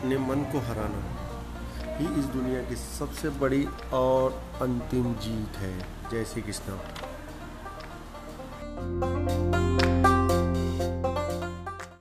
अपने मन को हराना ही इस दुनिया की सबसे बड़ी और अंतिम जीत है। जय श्री कृष्णा।